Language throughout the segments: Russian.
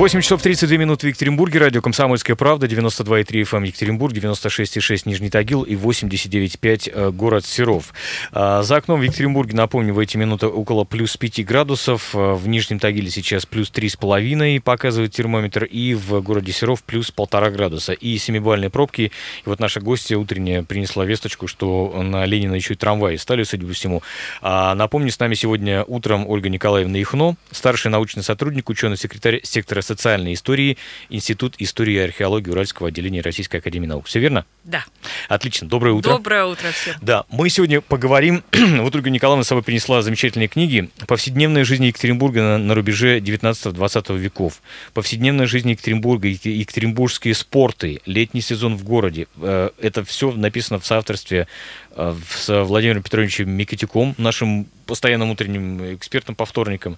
8 часов 32 минуты в Екатеринбурге. Радио «Комсомольская правда». 92,3 FM эм Екатеринбург, 96,6 Нижний Тагил и 89,5 э, город Серов. А, за окном в Екатеринбурге, напомню, в эти минуты около плюс 5 градусов. А, в Нижнем Тагиле сейчас плюс 3,5 показывает термометр. И в городе Серов плюс полтора градуса. И семибальные пробки. И вот наша гостья утренняя принесла весточку, что на Ленина еще и трамваи стали, судя по всему. А, напомню, с нами сегодня утром Ольга Николаевна Ихно, старший научный сотрудник, ученый-секретарь сектора социальной истории, Институт истории и археологии Уральского отделения Российской Академии Наук. Все верно? Да. Отлично. Доброе утро. Доброе утро всем. Да, мы сегодня поговорим. вот Ольга Николаевна с собой принесла замечательные книги. Повседневная жизнь Екатеринбурга на, на рубеже 19-20 веков. Повседневная жизнь Екатеринбурга, екатеринбургские спорты, летний сезон в городе. Э, это все написано в соавторстве э, с Владимиром Петровичем Микитюком, нашим постоянным утренним экспертом по вторникам.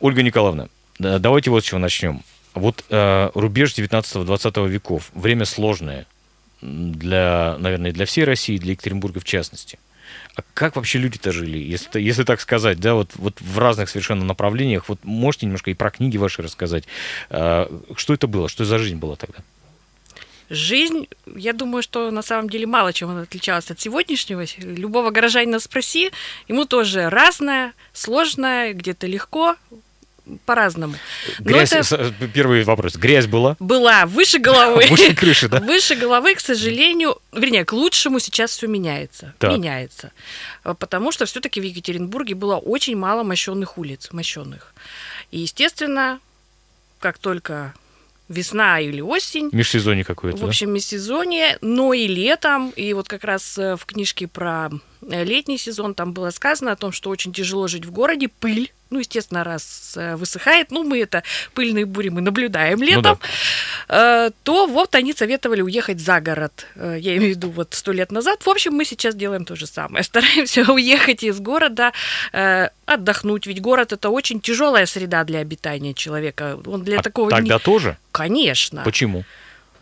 Ольга Николаевна, Давайте вот с чего начнем. Вот э, рубеж 19-20 веков, время сложное для, наверное, для всей России, для Екатеринбурга в частности. А как вообще люди-то жили, если, если так сказать, да, вот, вот в разных совершенно направлениях? Вот можете немножко и про книги ваши рассказать? Э, что это было, что за жизнь была тогда? Жизнь, я думаю, что на самом деле мало чем она отличалась от сегодняшнего. Любого горожанина спроси, ему тоже разное, сложное, где-то легко, по-разному. Грязь, это... Первый вопрос. Грязь была? Была. Выше головы. Выше крыши, да? Выше головы, к сожалению, вернее, к лучшему сейчас все меняется. Так. Меняется. Потому что все-таки в Екатеринбурге было очень мало мощенных улиц, мощенных. И, естественно, как только весна или осень. Межсезонье какое-то. В общем, да? межсезонье, но и летом. И вот как раз э, в книжке про э, летний сезон там было сказано о том, что очень тяжело жить в городе, пыль ну, естественно, раз э, высыхает, ну, мы это пыльные бури мы наблюдаем ну летом, ну, да. то вот они советовали уехать за город. Э, я имею в виду вот сто лет назад. В общем, мы сейчас делаем то же самое. Стараемся уехать из города, э, отдохнуть. Ведь город это очень тяжелая среда для обитания человека. Он для а такого тогда не... тоже? Конечно. Почему?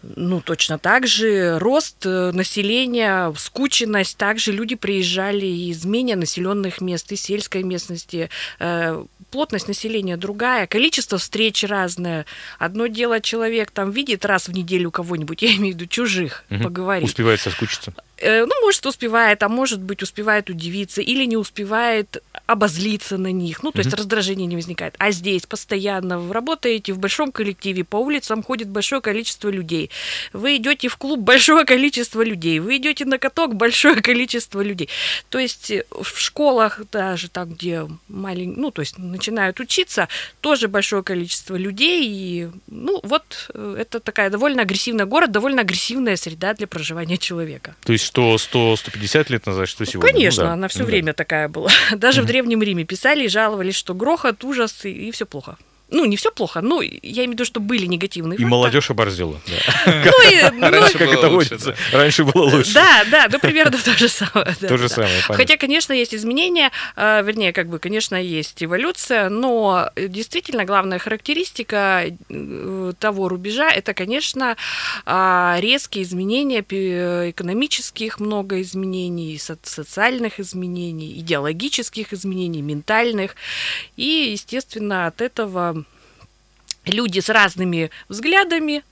Ну, точно так же рост э, населения, скученность. Также люди приезжали из менее населенных мест, из сельской местности. Э, плотность населения другая, количество встреч разное. Одно дело, человек там видит раз в неделю кого-нибудь, я имею в виду чужих, угу. поговорить. Успевает соскучиться. Э, ну, может, успевает, а может быть, успевает удивиться или не успевает обозлиться на них. Ну, то есть раздражение не возникает. А здесь постоянно вы работаете в большом коллективе, по улицам ходит большое количество людей. Вы идете в клуб большое количество людей. Вы идете на каток большое количество людей. То есть э, в школах даже там, где маленькие, ну, то есть начинают учиться, тоже большое количество людей. И, ну, вот э, это такая довольно агрессивная город, довольно агрессивная среда для проживания человека. То есть что 100-150 лет назад, что сегодня? Конечно, ну, да. она все ну, время да. такая была. Даже mm-hmm. в Древнем Риме писали и жаловались, что грохот, ужас и, и все плохо ну, не все плохо, но я имею в виду, что были негативные И молодежь оборзела. Ну, и, ну, как это водится. Раньше было лучше. Да, да, ну, примерно то же самое. То же самое, Хотя, конечно, есть изменения, а, вернее, как бы, конечно, есть эволюция, но действительно главная характеристика э, того рубежа, это, конечно, а, резкие изменения экономических много изменений, социальных изменений, идеологических изменений, ментальных. И, естественно, от этого люди с разными взглядами,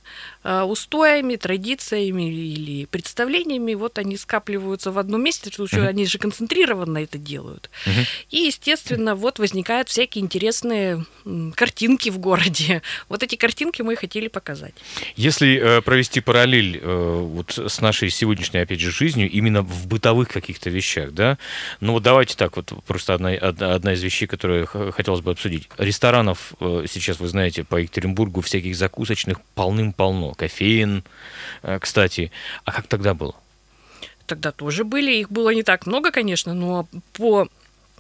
устоями, традициями или представлениями, вот они скапливаются в одном месте, потому что uh-huh. они же концентрированно это делают. Uh-huh. И, естественно, вот возникают всякие интересные картинки в городе. Вот эти картинки мы и хотели показать. Если э, провести параллель э, вот с нашей сегодняшней, опять же, жизнью, именно в бытовых каких-то вещах, да, ну вот давайте так, вот просто одна, одна, из вещей, которые хотелось бы обсудить. Ресторанов э, сейчас, вы знаете, по Екатеринбургу всяких закусочных полным-полно кофеин, э, кстати. А как тогда было? Тогда тоже были. Их было не так много, конечно, но по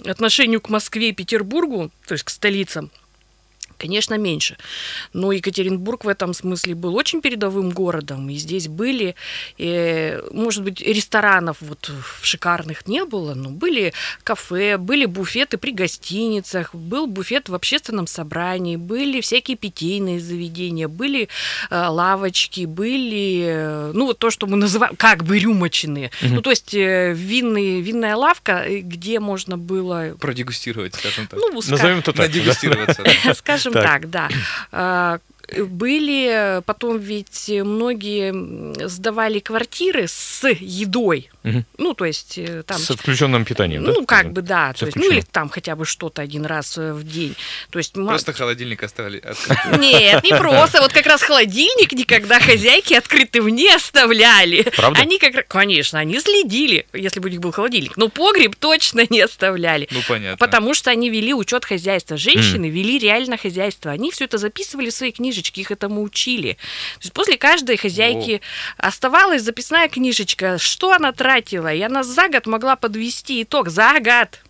отношению к Москве и Петербургу, то есть к столицам, Конечно, меньше. Но Екатеринбург в этом смысле был очень передовым городом. И здесь были, э, может быть, ресторанов вот шикарных не было, но были кафе, были буфеты при гостиницах, был буфет в общественном собрании, были всякие питейные заведения, были э, лавочки, были, э, ну, вот то, что мы называем, как бы рюмочные. Угу. Ну, то есть э, винные, винная лавка, э, где можно было... Продегустировать, скажем так. Ну, Назовем это так. Надегустироваться. Скажем скажем так, так да. Были потом ведь многие сдавали квартиры с едой. Угу. Ну, то есть э, там... С включенным питанием, ну, да? Ну, как бы, да. То есть, ну, или там хотя бы что-то один раз э, в день. То есть, просто холодильник оставили Нет, не просто. Вот как раз холодильник никогда хозяйки открытым не оставляли. Правда? Они как конечно, они следили, если бы у них был холодильник. Но погреб точно не оставляли. Ну, понятно. Потому что они вели учет хозяйства. Женщины вели реально хозяйство. Они все это записывали в свои книжки книжечки, их этому учили. То есть после каждой хозяйки О. оставалась записная книжечка, что она тратила, и она за год могла подвести итог, за год.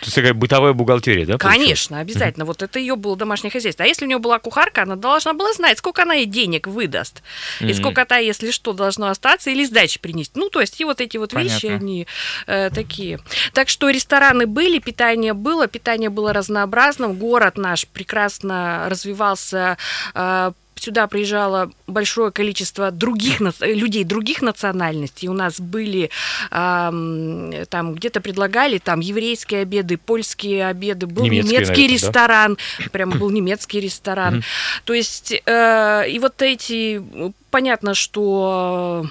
То есть такая бытовая бухгалтерия, да? Конечно, обязательно. Mm-hmm. Вот это ее было домашнее хозяйство. А если у нее была кухарка, она должна была знать, сколько она ей денег выдаст. Mm-hmm. И сколько то, если что, должно остаться, или сдачи принести. Ну, то есть и вот эти вот Понятно. вещи, они э, такие. Так что рестораны были, питание было, питание было разнообразным. Город наш прекрасно развивался э, сюда приезжало большое количество других людей других национальностей. У нас были э, там где-то предлагали там еврейские обеды, польские обеды, был немецкий, немецкий наверное, ресторан, да? прям был немецкий ресторан. То есть э, и вот эти понятно, что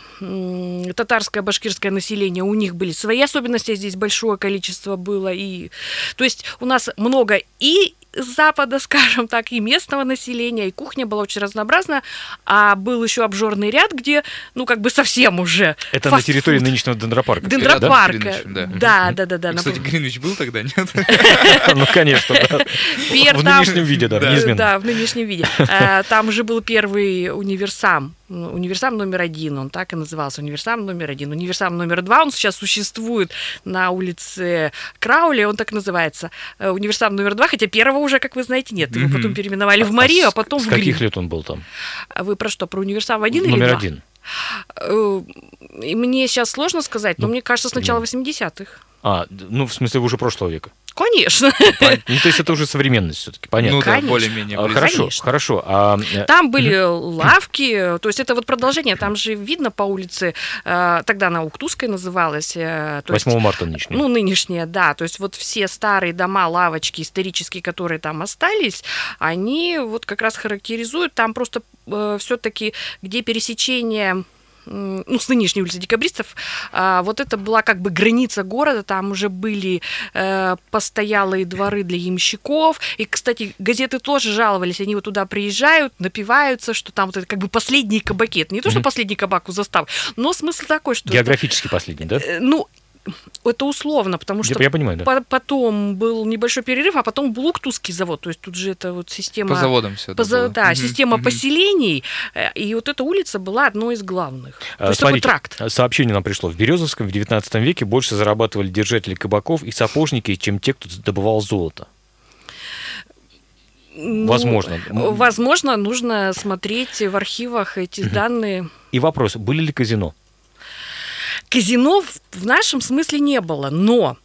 татарское, башкирское население, у них были свои особенности, здесь большое количество было. И, то есть у нас много и Запада, скажем так, и местного населения, и кухня была очень разнообразна, а был еще обжорный ряд, где, ну, как бы совсем уже Это на территории нынешнего дендропарка. Дендропарка, да? Да, да, да. да. Кстати, Гринвич был тогда, нет? Ну, конечно, В нынешнем виде, да, неизменно. Да, в нынешнем виде. Там уже был первый универсам, универсам номер один, он так и назывался, универсам номер один. Универсам номер два, он сейчас существует на улице Краули, он так называется. Э, универсам номер два, хотя первого уже, как вы знаете, нет. Его потом переименовали в а Марию, а потом в С каких лет он был там? А вы про что, про универсам один номер или два? один. Э, мне сейчас сложно сказать, но ну, мне кажется, с начала 80-х. А, ну, в смысле, уже прошлого века. Конечно. Ну, то есть это уже современность все-таки, понятно. Ну да, более-менее. А, хорошо, Конечно. хорошо. А... Э, там были лавки, то есть это вот продолжение, там же видно по улице, э, тогда она Уктузской называлась. 8 есть, марта нынешняя. Ну, нынешняя, да. То есть вот все старые дома, лавочки исторические, которые там остались, они вот как раз характеризуют, там просто э, все-таки, где пересечение ну, с нынешней улицы декабристов, а, вот это была как бы граница города, там уже были э, постоялые дворы для ямщиков, и, кстати, газеты тоже жаловались, они вот туда приезжают, напиваются, что там вот это как бы последние кабаки, это не то, что mm-hmm. последний кабак у застав, но смысл такой, что... Географически это, последний, да? Э, ну, это условно, потому что я, я понимаю, да. по потом был небольшой перерыв, а потом был Уктузский завод. То есть тут же это вот система... По заводам все по, за, Да, угу, система угу. поселений. Э, и вот эта улица была одной из главных. То есть Смотрите, такой тракт. Сообщение нам пришло. В Березовском в 19 веке больше зарабатывали держатели кабаков и сапожники, чем те, кто добывал золото. Ну, возможно. Возможно, нужно смотреть в архивах эти данные. И вопрос, были ли казино? Казино в нашем смысле не было, но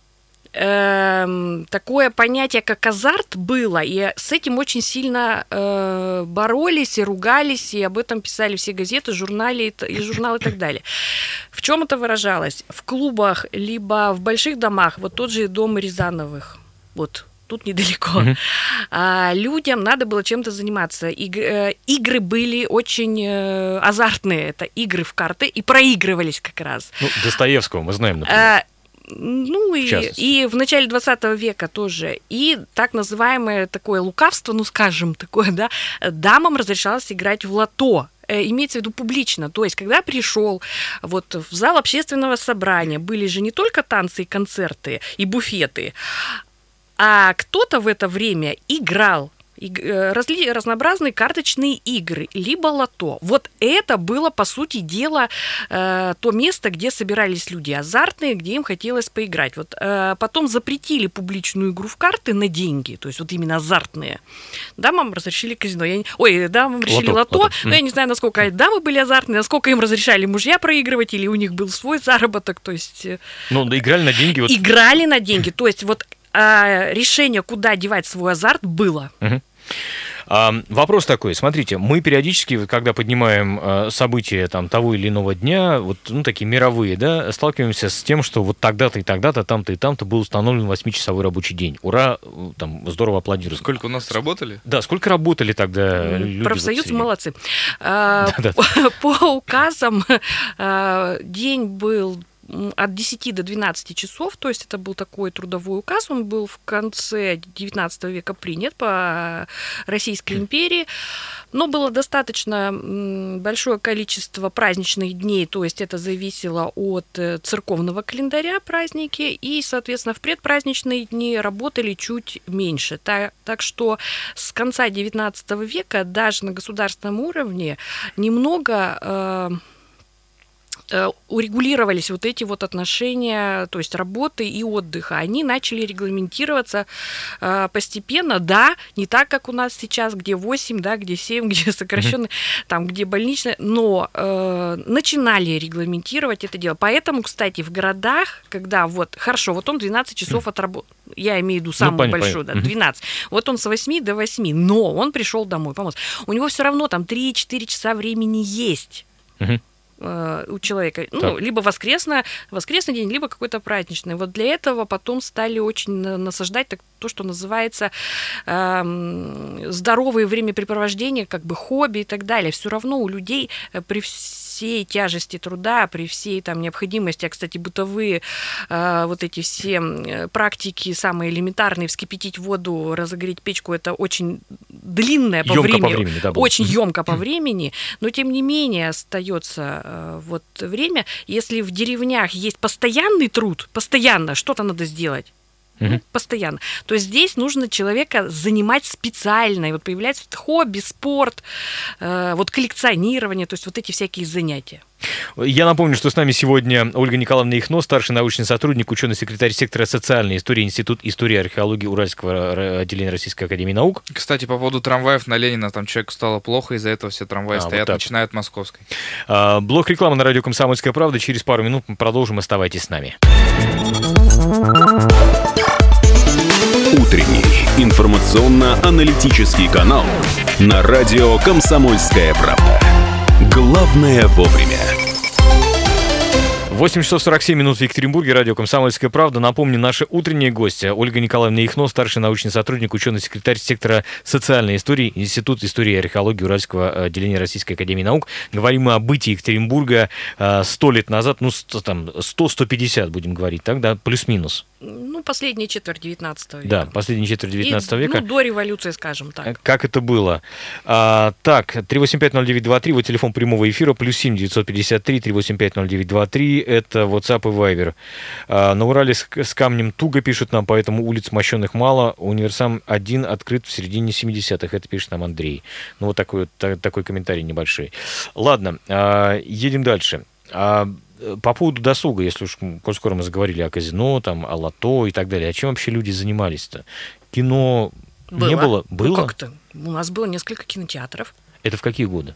э, такое понятие, как азарт, было, и с этим очень сильно э, боролись и ругались, и об этом писали все газеты, журналы и журналы и так далее. В чем это выражалось? В клубах, либо в больших домах, вот тот же дом Рязановых, вот тут недалеко. Mm-hmm. А, людям надо было чем-то заниматься. Иг, э, игры были очень э, азартные. Это игры в карты и проигрывались как раз. Ну, Достоевского мы знаем, например. А, ну и, и в начале 20 века тоже. И так называемое такое лукавство, ну скажем такое, да, дамам разрешалось играть в лото э, имеется в виду публично. То есть, когда пришел вот в зал общественного собрания, были же не только танцы и концерты, и буфеты, а кто-то в это время играл иг- э, разли- разнообразные карточные игры, либо лото. Вот это было, по сути дела, э, то место, где собирались люди азартные, где им хотелось поиграть. Вот э, потом запретили публичную игру в карты на деньги, то есть вот именно азартные. Дамам разрешили казино. Я не- Ой, дамам разрешили Лото, лото, лото. но я не знаю, насколько дамы были азартные, насколько им разрешали мужья проигрывать, или у них был свой заработок, то есть... э, Ну, да, играли на деньги. Вот, играли на деньги. То есть вот а, решение, куда девать свой азарт, было. А, вопрос такой, смотрите, мы периодически, когда поднимаем а, события там того или иного дня, вот ну такие мировые, да, сталкиваемся с тем, что вот тогда-то и тогда-то, там-то и там-то был установлен 8-часовой рабочий день. Ура, там здорово аплодируют. Сколько у нас работали? Да, сколько работали тогда люди? Профсоюз вот молодцы. По, указам день был от 10 до 12 часов, то есть это был такой трудовой указ, он был в конце 19 века принят по Российской империи, но было достаточно большое количество праздничных дней, то есть это зависело от э, церковного календаря праздники, и, соответственно, в предпраздничные дни работали чуть меньше. Та- так что с конца 19 века даже на государственном уровне немного э, урегулировались вот эти вот отношения, то есть работы и отдыха. Они начали регламентироваться э, постепенно, да, не так, как у нас сейчас, где 8, да, где 7, где сокращенный, там, где больничное, но э, начинали регламентировать это дело. Поэтому, кстати, в городах, когда вот, хорошо, вот он 12 часов отработал, я имею в виду самый понятно, большой, понятно. да, 12. Вот он с 8 до 8, но он пришел домой, помог. У него все равно там 3-4 часа времени есть Мгм. Э, у человека. Ну, Так. либо воскресно, воскресный день, либо какой-то праздничный. Вот для этого потом стали очень на- насаждать так, то, что называется эм, здоровые времяпрепровождения, как бы хобби и так далее. Все равно у людей э, при всей тяжести труда, при всей там необходимости, а, кстати, бытовые э, вот эти все практики самые элементарные, вскипятить воду, разогреть печку, это очень длинное по Ёмко по времени, времени, да, было. очень емко по времени, но тем не менее остается э, вот время, если в деревнях есть постоянный труд, постоянно что-то надо сделать. Ну, постоянно. То есть здесь нужно человека занимать специально. И вот появляется вот хобби, спорт, э, вот коллекционирование, то есть вот эти всякие занятия. Я напомню, что с нами сегодня Ольга Николаевна Ихно, старший научный сотрудник, ученый-секретарь сектора социальной истории Институт истории и археологии Уральского отделения Российской Академии Наук. Кстати, по поводу трамваев на Ленина, там человеку стало плохо, из-за этого все трамваи А, вот стоят, так. начиная от Московской. А, Блок рекламы на радио «Комсомольская правда». Через пару минут мы продолжим. Оставайтесь с нами. Утренний информационно-аналитический канал на радио «Комсомольская правда». Главное вовремя. 8 часов 47 минут в Екатеринбурге, радио «Комсомольская правда». Напомню, наши утренние гости Ольга Николаевна Ихно, старший научный сотрудник, ученый-секретарь сектора социальной истории, Институт истории и археологии Уральского отделения Российской Академии Наук. Говорим мы о бытии Екатеринбурга э, 100 лет назад, ну, 100, там, 100-150, будем говорить, так, да, плюс-минус. Ну, последняя четверть 19 века. Да, последняя четверть 19 И, века. Ну, до революции, скажем так. Как это было? А, так, 3850923, вот телефон прямого эфира, плюс 7 953 3850923, это WhatsApp и Viber. А, на Урале с, с камнем туго пишут нам, поэтому улиц мощенных мало. Универсам один открыт в середине 70-х, это пишет нам Андрей. Ну, вот такой, та- такой комментарий небольшой. Ладно, а, едем дальше. А, э, по поводу досуга, если уж, коль скоро мы заговорили о казино, там, о лото и так далее, а чем вообще люди занимались-то? Кино не было? Ну, Было? как-то. У нас было несколько кинотеатров. Это в какие годы?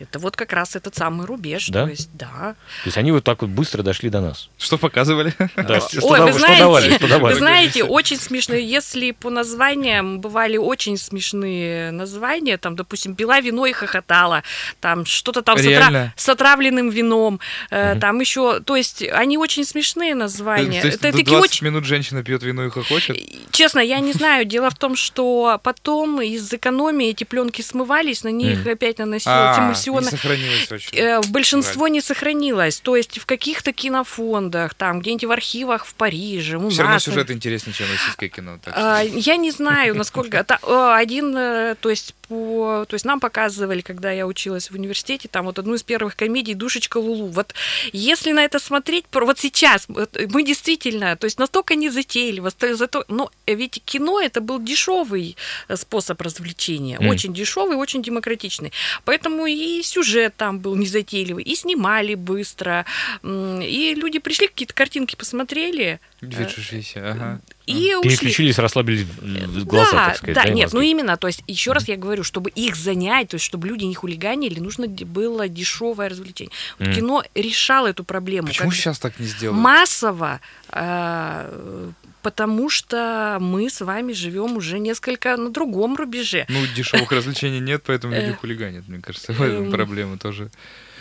Это вот как раз этот самый рубеж. Да? То есть, да. То есть они вот так вот быстро дошли до нас. Что показывали? Да, Ой, вы знаете, давали, что давали? вы знаете, очень смешные, если по названиям бывали очень смешные названия, там, допустим, пила вино и хохотала, там что-то там с, отра- с отравленным вином, э, там еще, то есть они очень смешные названия. То есть Это до такие 20 очень минут женщина пьет вино и хохочет? Честно, я не знаю. Дело в том, что потом из экономии эти пленки смывались, на них опять наносилась Все Не сохранилось. Э, большинство не сохранилось. То есть в каких-то кинофондах, там где-нибудь в архивах в Париже, у Все равно нас. сюжет интереснее, чем российское кино. А, Я не знаю, насколько э, один, э, то есть по, то есть нам показывали, когда я училась в университете, там вот одну из первых комедий "Душечка Лулу". Вот если на это смотреть, вот сейчас мы действительно, то есть настолько не затейливо, зато, но ведь кино это был дешевый способ развлечения, Мгм. очень дешевый, очень демократичный, поэтому и сюжет там был незатейливый, и снимали быстро, и люди пришли какие-то картинки посмотрели. Две чешуйся, ага. И ушли. Переключились, расслабились в- в глаза, да, так сказать. да, и нет, ну мозги. именно, то есть еще раз я говорю, чтобы их занять, то есть чтобы люди не хулиганили, нужно было дешевое развлечение. Вот Мгм. кино решало эту проблему. Почему как- сейчас так не сделали? Массово, э, потому что мы с вами живем уже несколько на другом рубеже. Ну, дешевых развлечений нет, поэтому люди Э, хулиганят, мне кажется. В этом эм. проблема тоже.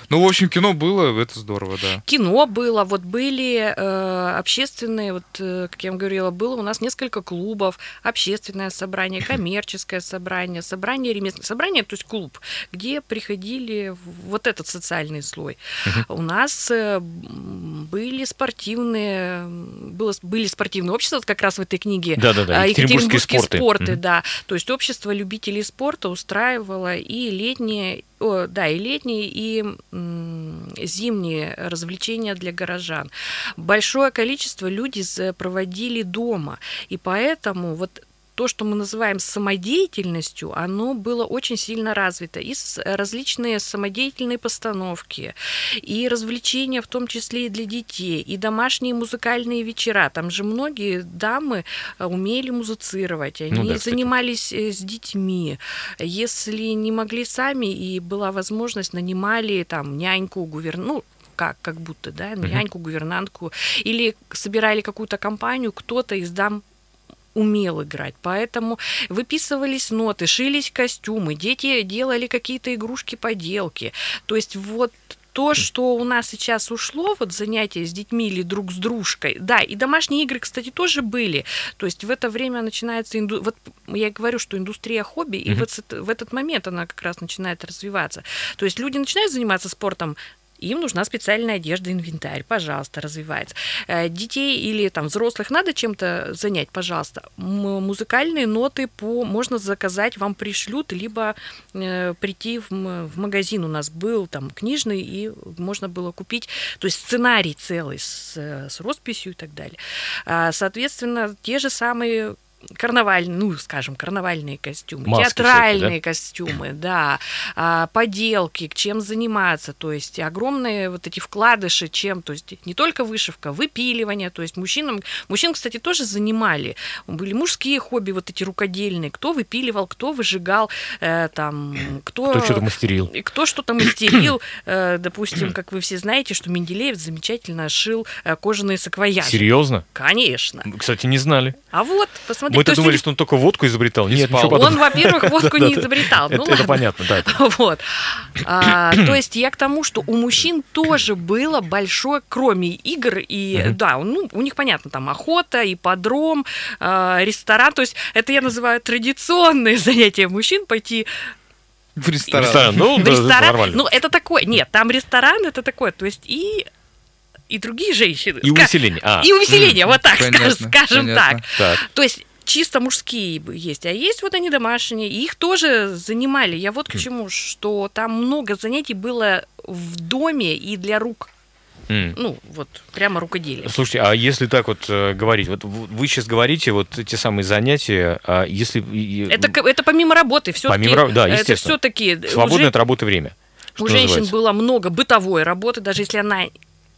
Ну, в общем, кино было, это здорово, да. Кино было, вот были э, общественные, вот, э, как я вам говорила, было у нас несколько клубов, общественное собрание, коммерческое собрание, собрание ремесленников, собрание, то есть клуб, где приходили вот этот социальный слой. У нас э, были спортивные, было, были спортивные общества, вот как раз в этой книге, Да-да-да, а, екатеринбургские спорты. спорты, Мгм. да. То есть общество любителей спорта устраивало и летние, о, да, и летние, и зимние развлечения для горожан. Большое количество людей проводили дома, и поэтому вот то, что мы называем самодеятельностью, оно было очень сильно развито. И с- различные самодеятельные постановки, и развлечения, в том числе и для детей, и домашние музыкальные вечера. Там же многие дамы э, умели музицировать, они Ну да, занимались э, с детьми. Если не могли сами, и была возможность, нанимали там няньку, гуверн... ну, как, как будто, да, няньку, гувернантку, или собирали какую-то компанию, кто-то из дам умел играть, поэтому выписывались ноты, шились костюмы, дети делали какие-то игрушки-поделки. То есть вот то, что у нас сейчас ушло, вот занятия с детьми или друг с дружкой, да, и домашние игры, кстати, тоже были. То есть в это время начинается, инду... вот я и говорю, что индустрия хобби, и Мгм. вот в этот момент она как раз начинает развиваться. То есть люди начинают заниматься спортом, им нужна специальная одежда, инвентарь, пожалуйста, развивается. Э, Детей или там взрослых надо чем-то занять, пожалуйста. Музыкальные ноты по можно заказать, вам пришлют, либо э, прийти в, в магазин у нас был там книжный и можно было купить, то есть сценарий целый с, э, с росписью и так далее. А, Соответственно, те же самые карнавальные, ну, скажем, карнавальные костюмы, Маски театральные костюмы, да, а, поделки, чем заниматься, то есть огромные вот эти вкладыши, чем, то есть не только вышивка, выпиливание, то есть мужчинам, мужчин, кстати, тоже занимали, были мужские хобби вот эти рукодельные, кто выпиливал, кто выжигал, э, там, кто... Кто что-то мастерил. Кто что-то мастерил, э, допустим, как вы все знаете, что Менделеев замечательно шил э, кожаные саквояжи. Серьезно? Конечно. Кстати, не знали. А вот, посмотрите. Мы-то думали, что он только водку изобретал. Нет, спал. ничего он, во-первых, водку не изобретал. Ну Это понятно, да. Вот. А, то есть я к тому, что у мужчин тоже было большое, кроме игр, и да, ну, у них, понятно, там охота, ипподром, а, ресторан. То есть это я называю традиционные занятия мужчин, пойти В ресторан. Ресторан, ну, в да, ресторан. нормально. Ну, это такое. Нет, там ресторан, это такое. То есть и и другие женщины. И увеселение. А, И увеселение, вот так Понятно, скажем, скажем понятно. так. так. То есть чисто мужские есть, а есть вот они домашние, и их тоже занимали. Я вот к чему, что там много занятий было в доме и для рук. М. Ну, вот прямо рукоделие. Слушайте, а если так вот э, говорить, вот вы сейчас говорите вот эти самые занятия, а если... Это, это помимо работы, все Помимо раб- да, это все-таки свободное от работы время? что у женщин называется? было много бытовой работы, даже если она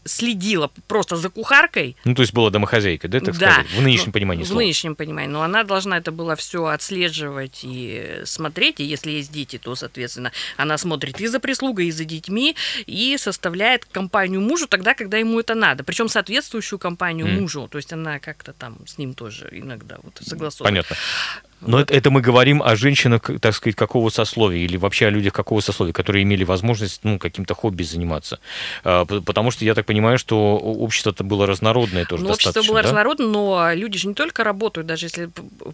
следила просто за кухаркой, Ну, то есть была домохозяйка, да, так Да. сказать, в нынешнем Ну, понимании В слова. нынешнем понимании. Но она должна это было все отслеживать и смотреть. И если есть дети, то, соответственно, она смотрит и за прислугой, и за детьми, и составляет компанию мужу тогда, когда ему это надо. Причем соответствующую компанию Мгм. мужу. То есть она как-то там с ним тоже иногда вот согласовывает. Понятно. Но это, это мы говорим о женщинах, так сказать, какого сословия, или вообще о людях какого сословия, которые имели возможность ну, каким-то хобби заниматься. А, Потому что я так понимаю, что общество-то было разнородное тоже Ну, общество достаточно, было да? разнородно, но люди же не только работают, даже если...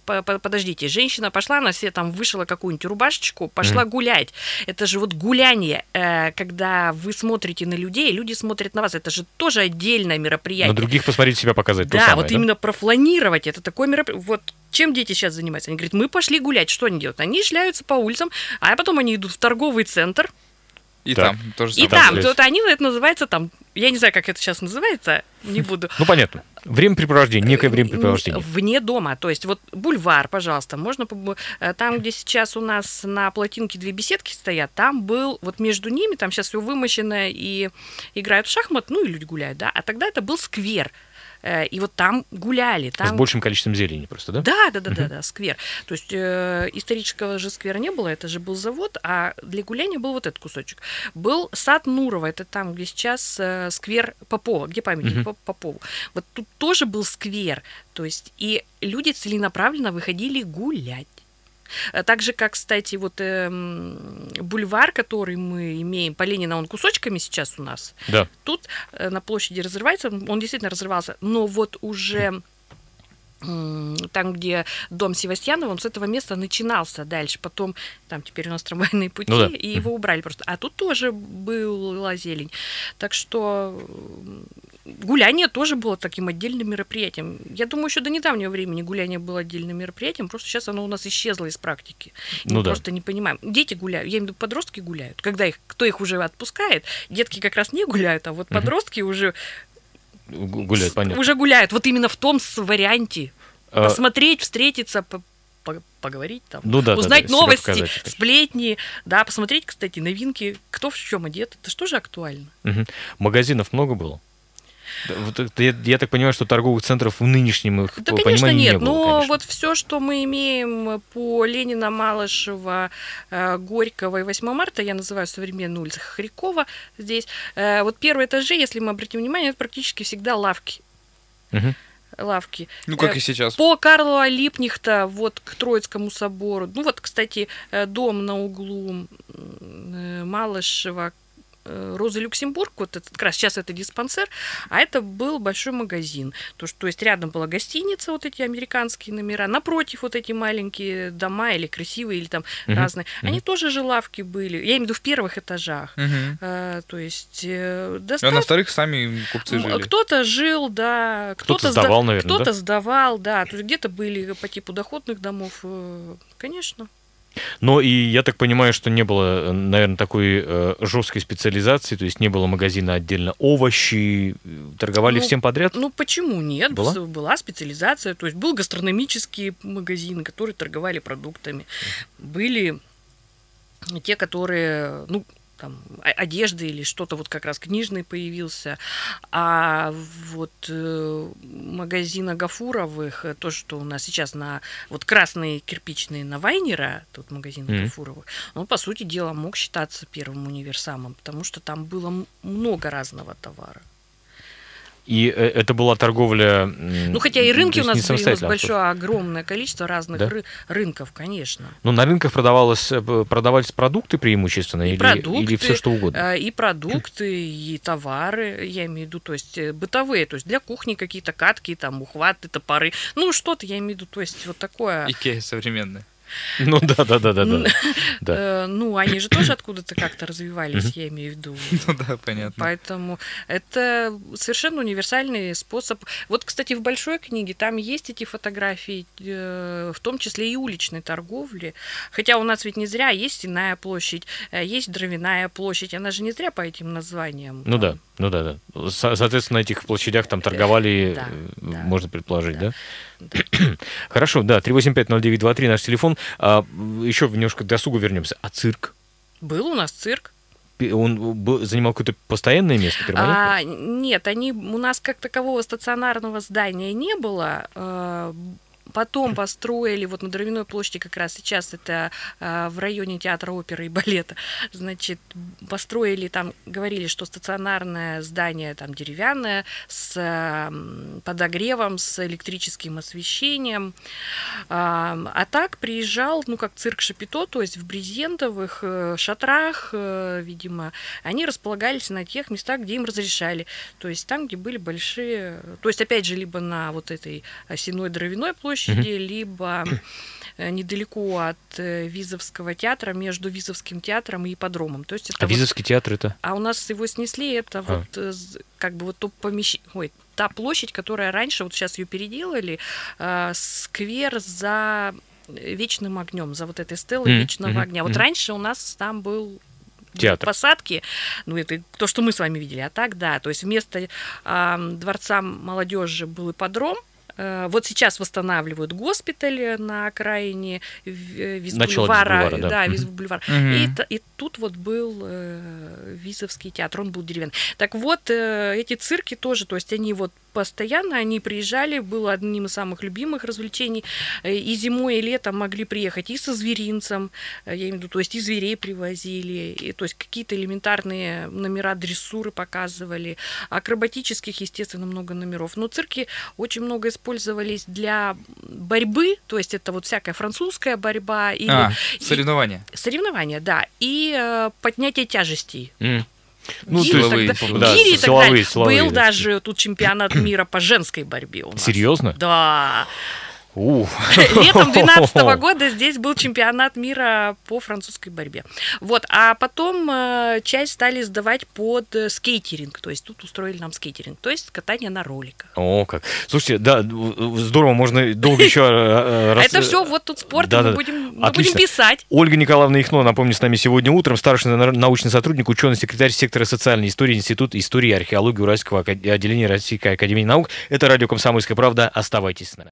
Подождите, женщина пошла, она себе там вышила какую-нибудь рубашечку, пошла гулять. Это же вот гуляние, э, когда вы смотрите на людей, люди смотрят на вас. Это же тоже отдельное мероприятие. На других посмотреть себя показать. Да, самое, вот именно профланировать. Это такое мероприятие. Вот чем дети сейчас занимаются? Они говорят, мы пошли гулять. Что они делают? Они шляются по улицам, а потом они идут в торговый центр. И Так. там тоже И там там, гулять. вот они, это называется там, я не знаю, как это сейчас называется, не буду. Ну, понятно. Времяпрепровождение, некое времяпрепровождение. Вне дома. То есть вот бульвар, пожалуйста, можно э, там, где сейчас у нас на плотинке две беседки стоят, там был вот между ними, там сейчас все вымощено и играют в шахмат, ну и люди гуляют, да. А тогда это был сквер. Э, И вот там гуляли. С Там... большим количеством зелени просто, да? Да, да, да, да, да, сквер. То есть э, исторического же сквера не было, это же был завод, а для гуляния был вот этот кусочек. Был сад Нурова, это там, где сейчас э, сквер Попова, где памятник Попову. Вот тут тоже был сквер, то есть и люди целенаправленно выходили гулять. Э, Так же, как, кстати, вот эм, бульвар, который мы имеем по Ленина, он кусочками сейчас у нас. Да. Тут э, на площади разрывается, он действительно разрывался, но вот уже там, где дом Севастьянова, он с этого места начинался дальше. Потом там теперь у нас трамвайные пути, Ну да. и его убрали просто. А тут тоже была зелень. Так что гуляние тоже было таким отдельным мероприятием. Я думаю, еще до недавнего времени гуляние было отдельным мероприятием, просто сейчас оно у нас исчезло из практики. Мы Ну да. просто не понимаем. Дети гуляют, я имею в виду подростки гуляют. Когда их, кто их уже отпускает, детки как раз не гуляют, а вот Мгм. подростки уже Гуляют, понятно. уже гуляют. Вот именно в том варианте. А, Посмотреть, встретиться, по- по- поговорить там. Ну да, да, узнать да, себя новости, сплетни, да, посмотреть, кстати, новинки, кто в чем одет, это же тоже актуально. Мгм. Магазинов много было? Я, я так понимаю, что торговых центров в нынешнем их Да, конечно, понимании нет, не было, но конечно. вот все, что мы имеем по Ленина, Малышева, э, Горького и 8 марта, я называю современные улицы Хрякова здесь, э, вот первые этажи, если мы обратим внимание, это практически всегда лавки. Мгм. лавки. Ну, как Э, и сейчас. По Карла Липнихта, вот к Троицкому собору. Ну, вот, кстати, дом на углу Малышева, Роза Люксембург, вот этот, как раз сейчас это диспансер, а это был большой магазин. То, что, то есть рядом была гостиница, вот эти американские номера, напротив вот эти маленькие дома или красивые, или там Мгм. разные. Они Мгм. тоже же лавки были, я имею в виду в первых этажах. Мгм. Э, то есть э, А на вторых сами купцы М, жили. Кто-то жил, да, Кто-то сда- сдавал, наверное, кто-то да? сдавал, да. То есть где-то были по типу доходных домов, э, конечно. Но и я так понимаю, что не было, наверное, такой э, жесткой специализации, то есть не было магазина отдельно овощи, э, торговали Ну, всем подряд. Ну почему нет? Была? Была специализация, то есть был гастрономические магазины, которые торговали продуктами, были те, которые, ну там одежды или что-то вот как раз книжный появился, а вот э, магазина Гафуровых, э, то, что у нас сейчас на вот красные кирпичные на Вайнера, тут магазин Мгм. Гафуровых, он по сути дела мог считаться первым универсамом, потому что там было много разного товара. И э, это была торговля... Ну, хотя и рынки у нас не были, у нас самостоятельно, а большое, огромное количество разных Да? ры- рынков, конечно. Ну, на рынках продавалось, э, продавались продукты преимущественно И или, продукты, или все что угодно? Э, И продукты, и товары, я имею в виду, то есть бытовые, то есть для кухни какие-то катки, там, ухваты, топоры, ну, что-то, я имею в виду, то есть вот такое. Икея современная. Ну да, да, да, да, да. да. Э, Ну, они же тоже откуда-то как-то развивались, я имею в виду. Ну да, понятно. Поэтому это совершенно универсальный способ. Вот, кстати, в большой книге там есть эти фотографии, э, в том числе и уличной торговли. Хотя у нас ведь не зря есть Стенная площадь, э, есть Дровяная площадь. Она же не зря по этим названиям. Ну да. Ну да, да. Со- Соответственно, на этих площадях там торговали, Да, э, да, можно предположить, да? да. Хорошо, да, 3850923 наш телефон. А, еще немножко к досугу вернемся. А цирк? Был у нас цирк. Он был- занимал какое-то постоянное место, перманентное? А, нет, они у нас как такового стационарного здания не было. Потом построили вот на Дровяной площади как раз сейчас это э, в районе театра оперы и балета. Значит, построили там, говорили, что стационарное здание там деревянное с э, подогревом, с электрическим освещением. А, а так приезжал, ну как цирк Шапито, то есть в брезентовых э, шатрах, э, видимо, они располагались на тех местах, где им разрешали. То есть там, где были большие, то есть опять же либо на вот этой осиной дровяной площади, площади, либо э, недалеко от э, Визовского театра, между Визовским театром и ипподромом. То есть это а вот... Визовский театр это? А у нас его снесли, это а. вот э, как бы вот то помещение, ой, та площадь, которая раньше, вот сейчас ее переделали, э, сквер за вечным огнем, за вот этой стелой mm-hmm. вечного mm-hmm. огня. Вот mm-hmm. раньше у нас там был театр. посадки, ну это то, что мы с вами видели, а так да, то есть вместо э, дворца молодежи был ипподром, Э, вот сейчас восстанавливают госпиталь на окраине Визбульвара. Да, да. Угу. И, и тут вот был э, Визовский театр, он был деревянный. Так вот, э, эти цирки тоже, то есть они вот постоянно они приезжали, было одним из самых любимых развлечений. Э, и зимой, и летом могли приехать и со зверинцем, э, я имею в виду, то есть и зверей привозили, и, то есть какие-то элементарные номера дрессуры показывали, акробатических, естественно, много номеров. Но цирки очень много использовались для борьбы, то есть это вот всякая французская борьба. Или, а, соревнования. И, соревнования, да, и э, поднятие тяжестей. Mm. Ну, гири, силовые, тогда, да, гири силовые, тогда силовые, был да. даже тут чемпионат мира по женской борьбе у нас. Серьезно? Да. Летом 2012 года здесь был чемпионат мира по французской борьбе. Вот, а потом э, часть стали сдавать под э, скейтеринг, то есть тут устроили нам скейтеринг, то есть катание на роликах. О, как. Слушайте, да, здорово, можно долго еще... Э, э, Это все вот тут спорт, да, мы, будем, мы будем писать. Ольга Николаевна Ихно, напомню, с нами сегодня утром, старший научный сотрудник, ученый, секретарь сектора социальной истории Института истории и археологии Уральского отделения Российской Академии Наук. Это радио «Комсомольская правда». Оставайтесь с нами.